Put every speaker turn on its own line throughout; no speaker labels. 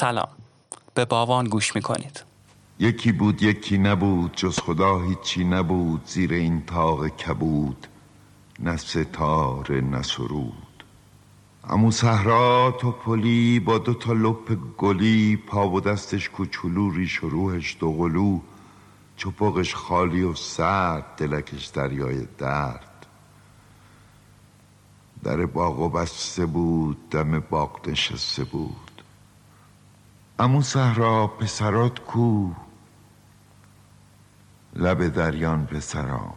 سلام. به باوان گوش می‌کنید.
یکی بود یکی نبود جز خدا هیچی نبود زیر این تاق کبود نه ستاره نه سرود. امو صحرا پلی با دو تا لپ گلی پا و دستش کوچولو ریش و روحش دو قلو چپقش خالی و سرد دلکش دریای درد. در باغ و بسته بود دم باغ نشسته بود. امو صحرا پسرات کو لب دریان پسرام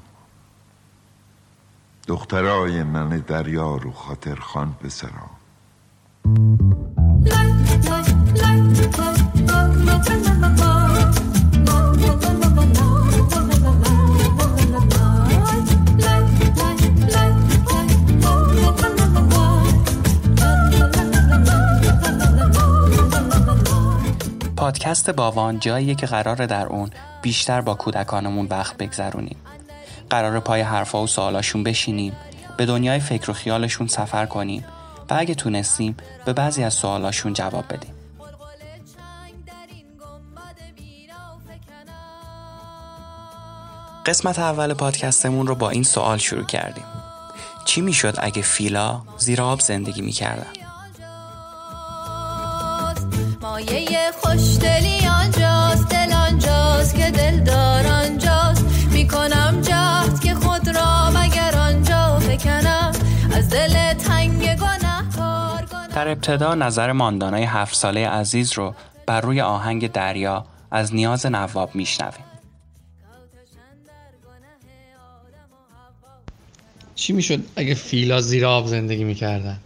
دخترای من دریا رو خاطر خان پسرام
پادکست باوان جاییه که قراره در اون بیشتر با کودکانمون وقت بگذرونیم. قرار پای حرفا و سوالاشون بشینیم به دنیای فکر و خیالشون سفر کنیم و اگه تونستیم به بعضی از سوالاشون جواب بدیم. قسمت اول پادکستمون رو با این سوال شروع کردیم. چی می‌شد اگه فیلا زیر آب زندگی می‌کردن؟ خوشدلی آنجاست دل آنجاست که دل دار آنجاست. می‌کنم جهد که خود را مگر آنجا بکنم. از دل تنگ گناه در ابتدا نظر ماندانای هفت ساله عزیز رو بر روی آهنگ دریا از نیاز نواب میشنویم.
چی می‌شد اگه فیلا زیر آب زندگی می‌کردن؟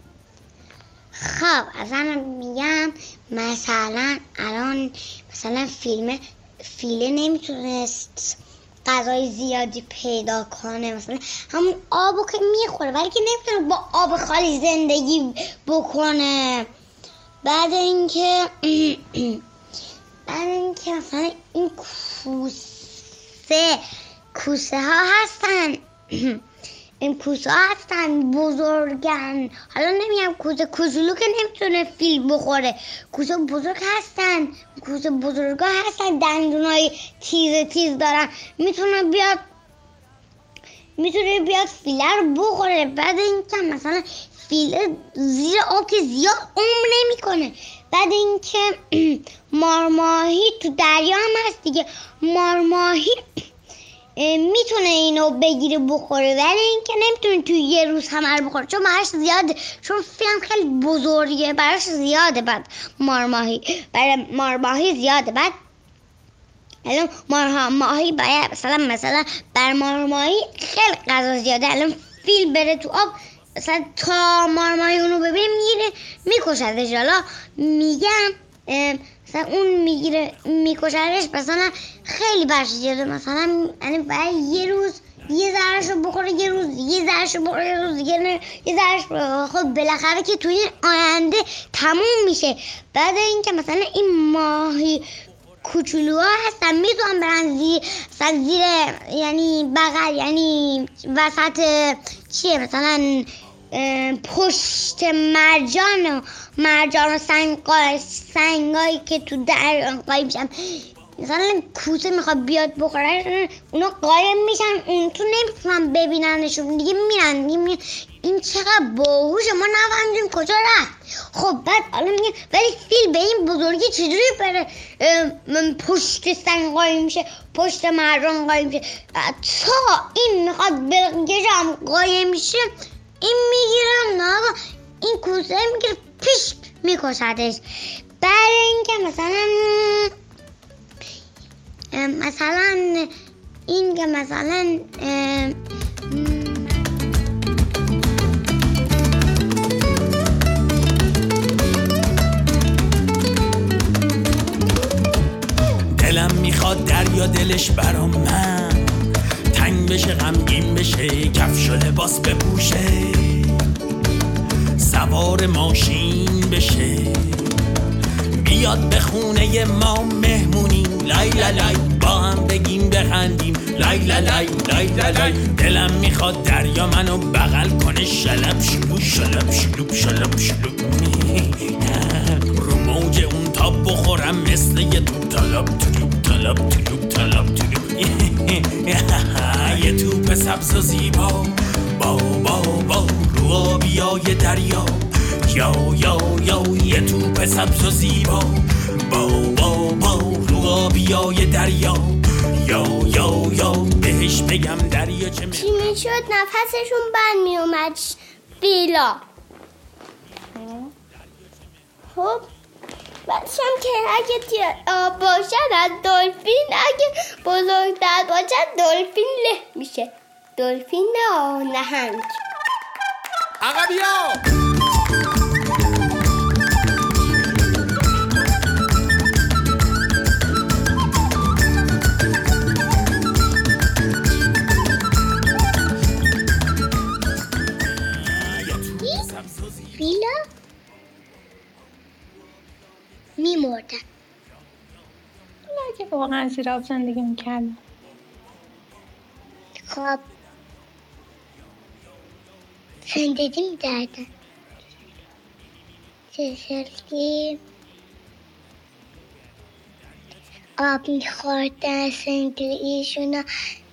خب اصلا میگم مثلا الان مثلا فیلم فیله نمی‌تونست غذای زیادی پیدا کنه مثلا همون آبو که می‌خوره ولی که نمی‌تونه با آب خالی زندگی بکنه. بعد اینکه بعد اینکه مثلا این کوسه کوسه ها هستن. این کوسه هستن بزرگن. حالا نمیگم کوسه کوچولو که نمی‌تونه فیل بخوره. کوسه بزرگ هستن کوسه بزرگا هستن دندونای تیز تیز دارن. می‌تونه بیاد می‌تونه بیاد فیله رو بخوره. بعد اینکه مثلا فیله زیر آب که زیاد عمر نمی‌کنه. بعد اینکه مارماهی تو دریا هم هست دیگه. مارماهی می‌تونه اینو بگیره بخوره ولی اینکه نمی‌تونه توی یه روز همه رو بخوره چون براش زیاده. چون فیلم خیلی بزرگه براش زیاده بعد مارماهی. برای مارماهی زیاده. بعد الان مارماهی باید مثلا مثلا بر مارماهی خیلی غذا زیاده. الان فیل بره تو آب مثلا تا مارماهی اونو ببینه می‌گیره میکشدش حالا میگم مثلا اون می‌گیره میکشرش مثلا خیلی برش زیاده مثلا یعنی برای یه روز یه ذرهش رو بخوره یه روز یه ذرهش رو بخوره یه روز نه یه ذرهش خب بالاخره که توی آینده تموم میشه. بعد اینکه مثلا این ماهی کوچولوها هستن می‌تونن برن زیر زیر یعنی بغل یعنی وسط چیه مثلا پشت مرجان و مرجان و سنگای سنگایی که تو در قایم میشن مثلا کوسه می‌خواد بیاد بخوره اونا قایم میشن اون تو نمی‌تونن ببیننشون. دیگه میرن این چقدر باهوشه ما نفهمیدیم کجا رفت. خب بعد حالا میگه ولی فیل به این بزرگی چجوری بره؟ پشت سنگ قایم میشه پشت مرجان قایم میشه. تا این می‌خواد بگیرم قایم میشه این می‌گیرم نه این کوسه می‌گیره پیش میکشدش. بعد اینکه مثلا مثلا این که مثلا
دلم می‌خواد دریا دلش برام من. بشه کفش و لباس بپوشه. سوار ماشین بشه. بیاد به خونه ما مهمونی لای لای با هم بگیم بخندیم. لای لای لای لای. دلم می‌خواد دریا منو بغل کنه. شلب شلوب شلب شلوب شلب شلوب. طلب تلوب طلب تلوب طلب تلوب یه توپ سبز و زیبا با با با رو آبیای دریا یا یا یا یه توپ سبز و زیبا با با با رو آبیای دریا یا یا یا بهش بگم دریا چه
چی می‌شد نفسشون بند میومد بیلا خب بعدش هم که اگه آب باشن از دلفین اگه بزرگتر باشن دلفین له میشه. دلفین نه نهنگ.
آقا بیا!
زیر آب زندگی می‌کردم
خب. زندگی میدردن چه شکلی؟ آب میخوردن زندگیشون رو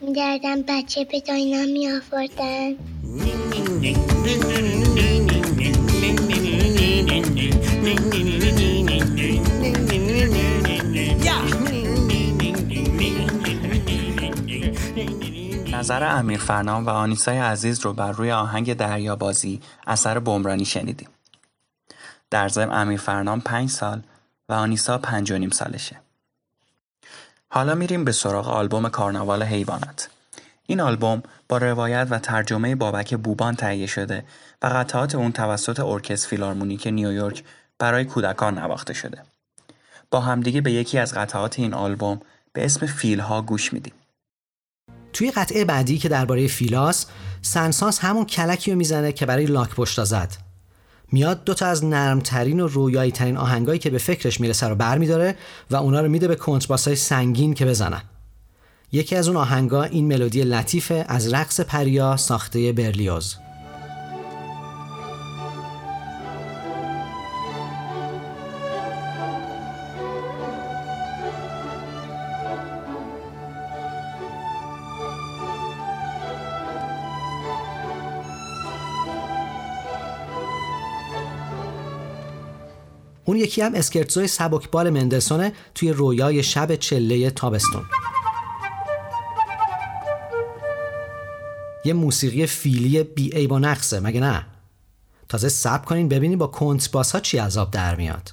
میدردن بچه به داینا میآوردن.
نظر امیر فرنام و آنیسای عزیز رو بر روی آهنگ دریا بازی اثر بمرانی شنیدیم. در ضمن امیر فرنام پنج سال و آنیسا پنج و نیم سالشه. حالا میریم به سراغ آلبوم کارناوال حیوانات. این آلبوم با روایت و ترجمه بابک بوبان تهیه شده و قطعات اون توسط ارکستر فیلارمونیک نیویورک برای کودکان نواخته شده. با همدیگه به یکی از قطعات این آلبوم به اسم فیلها گوش میدیم.
توی قطعه بعدی که درباره فیلاس سن‌سانس همون کلکی رو می‌زنه که برای لاک پشتا زد. میاد دوتا از نرمترین و رویایی ترین آهنگایی که به فکرش می‌رسه رو برمیداره و اونا رو میده به کنترباسای سنگین که بزنن. یکی از اون آهنگا این ملودی لطیفه از رقص پریا ساخته برلیوز. اون یکی هم اسکرتزوی سبکبال مندلسونه توی رویای شب چله تابستون. یه موسیقی فیلی بی ای با نقصه مگه نه؟ تازه سب کنین ببینین با کنت باس ها چی عذاب در میاد.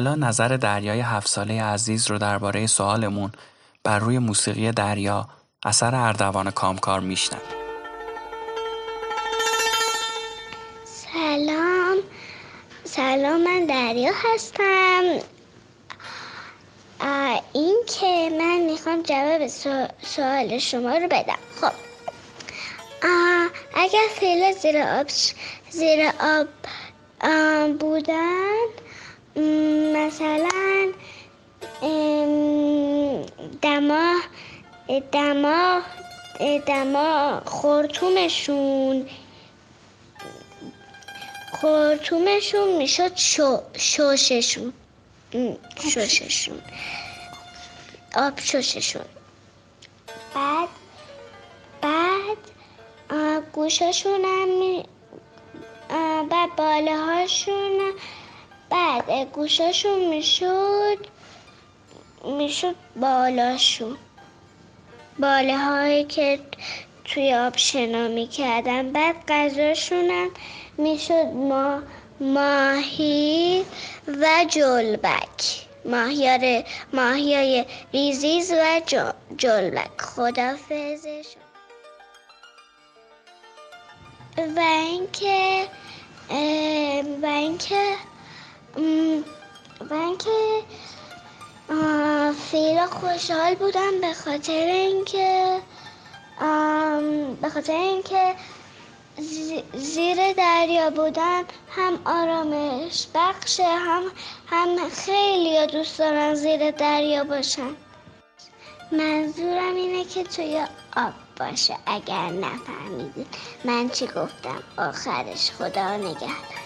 حالا نظر دریای هفت ساله عزیز رو درباره سوالمون بر روی موسیقی دریا اثر اردوان کامکار میشنویم.
سلام. سلام من دریا هستم. این که من می‌خوام جواب سو- سوال شما رو بدم. خب. اگر فعلا زیر آب زیر آب بودن مثلا دماغ دماغ دماغ خورتومشون خورتومشون می‌شد شو شوششون. شوششون. آب شوششون. بعد بعد
گوشاشون هم. بعد باله هاشون بعد گوشاشون می‌شد می‌شد بالاشون. باله هایی که توی آب شنا می‌کردن. بعد غذاشون هم می‌شد ما ماهی و جلبک. ماهیار ماهیای ریزیز و جلبک. خدافزش و اینکه و اینکه و اینکه فیلا خوشحال بودم به خاطر اینکه به خاطر اینکه زیر دریا بودن هم آرامش بخشه هم هم خیلی دوست دارن زیر دریا باشن. منظورم اینه که توی آب باشه اگر نفهمیدید. من چی گفتم؟ آخرش خدا نگهدار.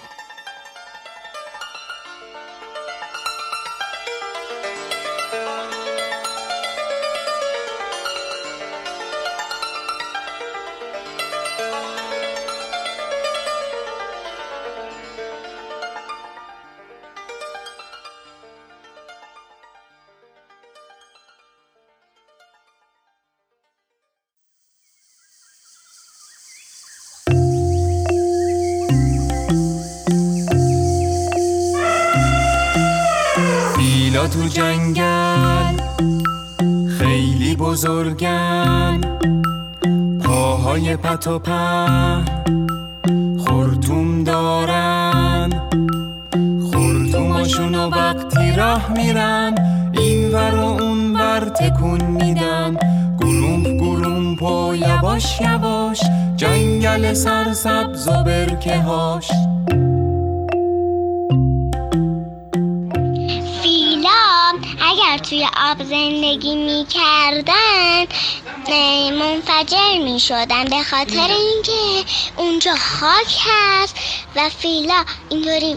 بزرگن. پاهای پت و خورتوم دارن. خورتوماشونو وقتی راه میرن این ور و اون ور تکون میدن. گروم گروم پا یواش یواش جنگل سرسبز و برکه هاش
توی آب زندگی می کردن منفجر می شدن به خاطر اینکه اونجا خاک هست و فیلا اینطوری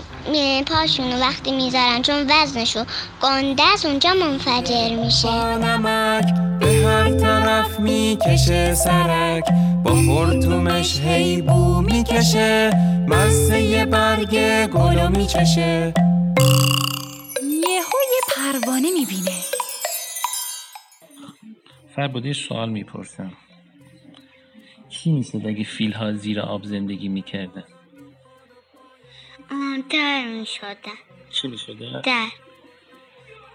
پاشونو وقتی می‌ذارن چون وزنشو گنده است اونجا منفجر میشه.
نمک به هر طرف می‌کشه سرک با خورتومش هی بو می‌کشه مزه برگ گلو میچشه.
می‌بینه.
فرباده سوال می‌پرسم. کی میسد اگه فیل ها زیر آب زندگی می‌کردن
در می‌شدن
چی می‌شدن؟
در.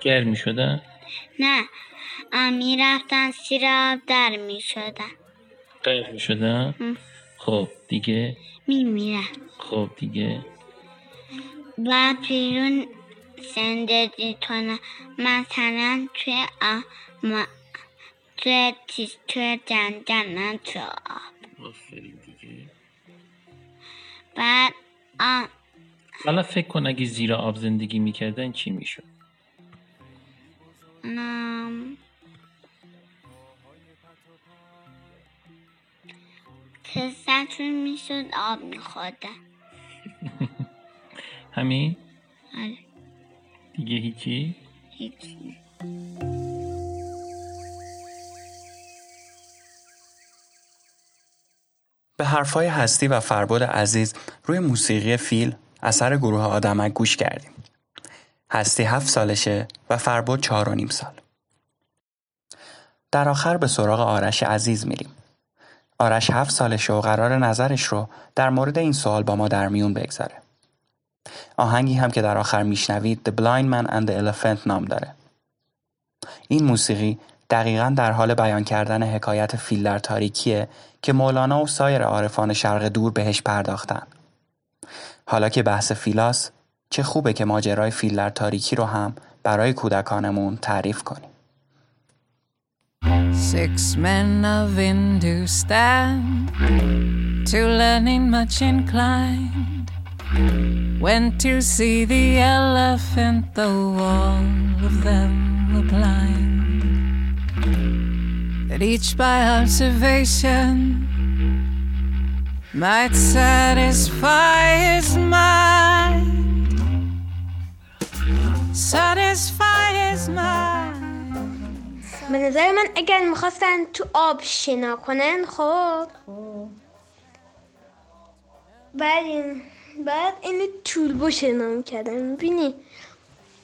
گر می‌شدن؟
نه. می‌رفتن زیر آب در می‌شدن
غرق می‌شدن؟ خب دیگه؟
میمیرن
خب دیگه؟
بعد بیرون زندگی کنم. مثلا توی آب توی چیز توی جنگل نه تو آب.
دیگه
بعد آ
حالا فکر کن اگه زیر آب زندگی می‌کردن چی می‌شد؟
نام. پسرتون می‌شد آب میخورده
همین؟
آره.
دیگه هیچی؟
هیچی
به حرفای هستی و فرباد عزیز روی موسیقی فیل اثر گروه آدمک گوش کردیم. هستی هفت سالشه و فرباد چهار و نیم سال. در آخر به سراغ آرش عزیز میریم. آرش هفت سالشه و قرار نظرش رو در مورد این سوال با ما در میون بگذاره. آهنگی هم که در آخر میشنوید The Blind Man and the Elephant نام داره. این موسیقی دقیقا در حال بیان کردن حکایت فیل در تاریکیه که مولانا و سایر عارفان شرق دور بهش پرداختن. حالا که بحث فیلاس چه خوبه که ماجرای فیل در تاریکی رو هم برای کودکانمون تعریف کنیم. Six men of Hindustan, to learning much inclined. Went to see the elephant, though all of them were blind. That each by observation might satisfy his mind. Satisfy his mind.
به نظر من اگر میخواستن تو آب شنا کنن خب بعد این بعد این طول باشه نام کردم. می‌بینی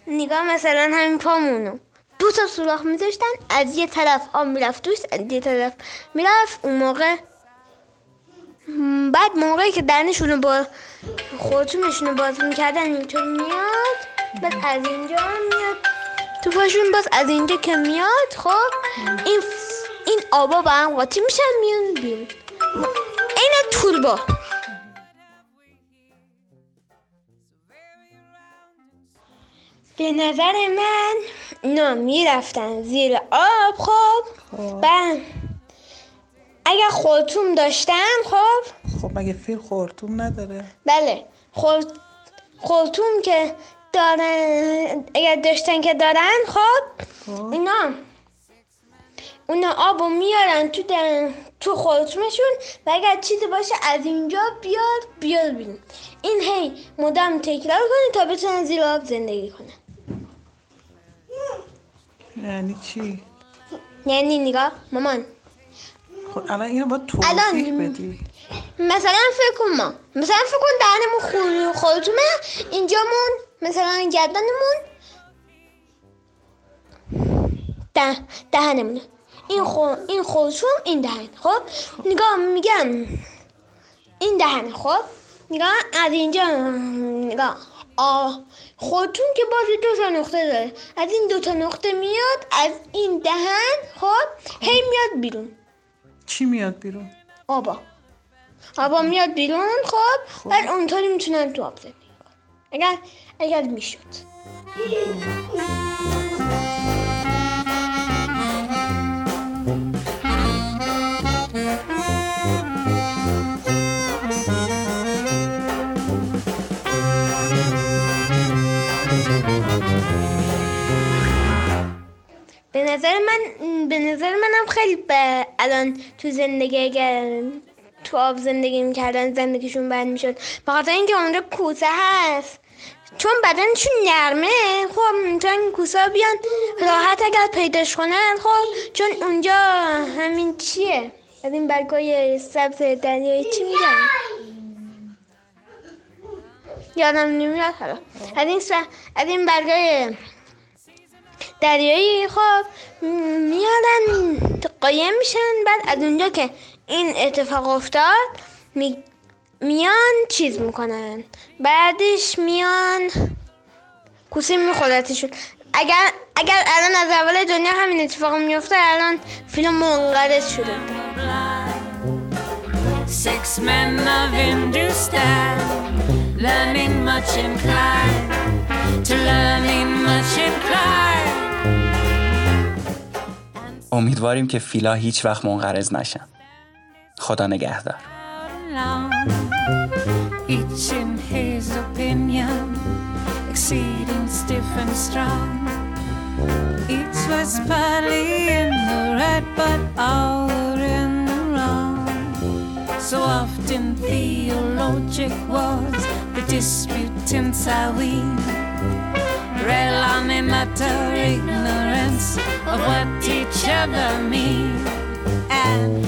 نگاه مثلا همین پامونو. دو تا سوراخ میذاشتن از یه طرف آب می‌رفت توش از یه طرف می‌رفت. اون موقع بعد موقعی که دهنشون با خورتومشون باز می‌کردن اینطور میاد بعد از اینجا میاد. تو پاشون باز از اینجا که میاد خب این این آبا با هم قاطی میشن میان بیرون. این توربا به نظر من اینا می‌رفتن زیر آب خب؟ بعد اگر خورتوم داشتن خب؟
خب مگه فیل خورتوم نداره؟
بله. خور... خورتوم که دارن اگر داشتن که دارن خب؟ اینا. اونا آبو میارن تو در... تو خورتومشون و اگر چیزی باشه از اینجا بیاد بیاد بیرون. این هی مدام تکرار کنه تا بتونن زیر آب زندگی کنن.
یعنی چی؟
یعنی نگاه مامان.
خب الان اینو باید توضیح
الان-
بدی.
مثلا فکر کن ما. مثلا فکر کن دهنمون خورتومه اینجامون مثلا گردنمون. ده دهنمونه. این خو این خورتوم این دهن. خب؟ نگاه میگم. این دهن خب؟ نگاه از اینجا نگاه. آ خورتوم که بازی دو تا نقطه داره. از این دو تا نقطه میاد از این دهن خب هی میاد بیرون.
چی میاد بیرون؟
آبا. آبا میاد بیرون خب بعد اونطوری می‌تونن تو آب زندگی کنن. اگر اگر می‌شد. الان تو زندگی تو آب زندگی می‌کردن زندگیشون بند می‌شد. خاطر اینکه اونجا کوسه هست. چون بدنشون نرمه خب می‌تونن کوسه بیان راحت اگر پیداش کنن خب چون اونجا همین چیه؟ از این برگای سبز دریایی چی میگن؟ یادم نمیاد حالا. از این س- این برگای دریایی خب میادن قایم میشن بعد از اونجا که این اتفاق افتاد می- میان چیز می‌کنن بعدش میان کوسه میخورتشون اگر اگر الان از اول دنیا همین اتفاق میفته الان فیلم منقرض شده.
Six men of Hindustan, learning much inclined, to learning much inclined.
امیدواریم که فیلا هیچ وقت منقرض نشن خدا نگهدار.
So often theologic wars, the disputants are we. Rail on in utter ignorance of what each other mean. And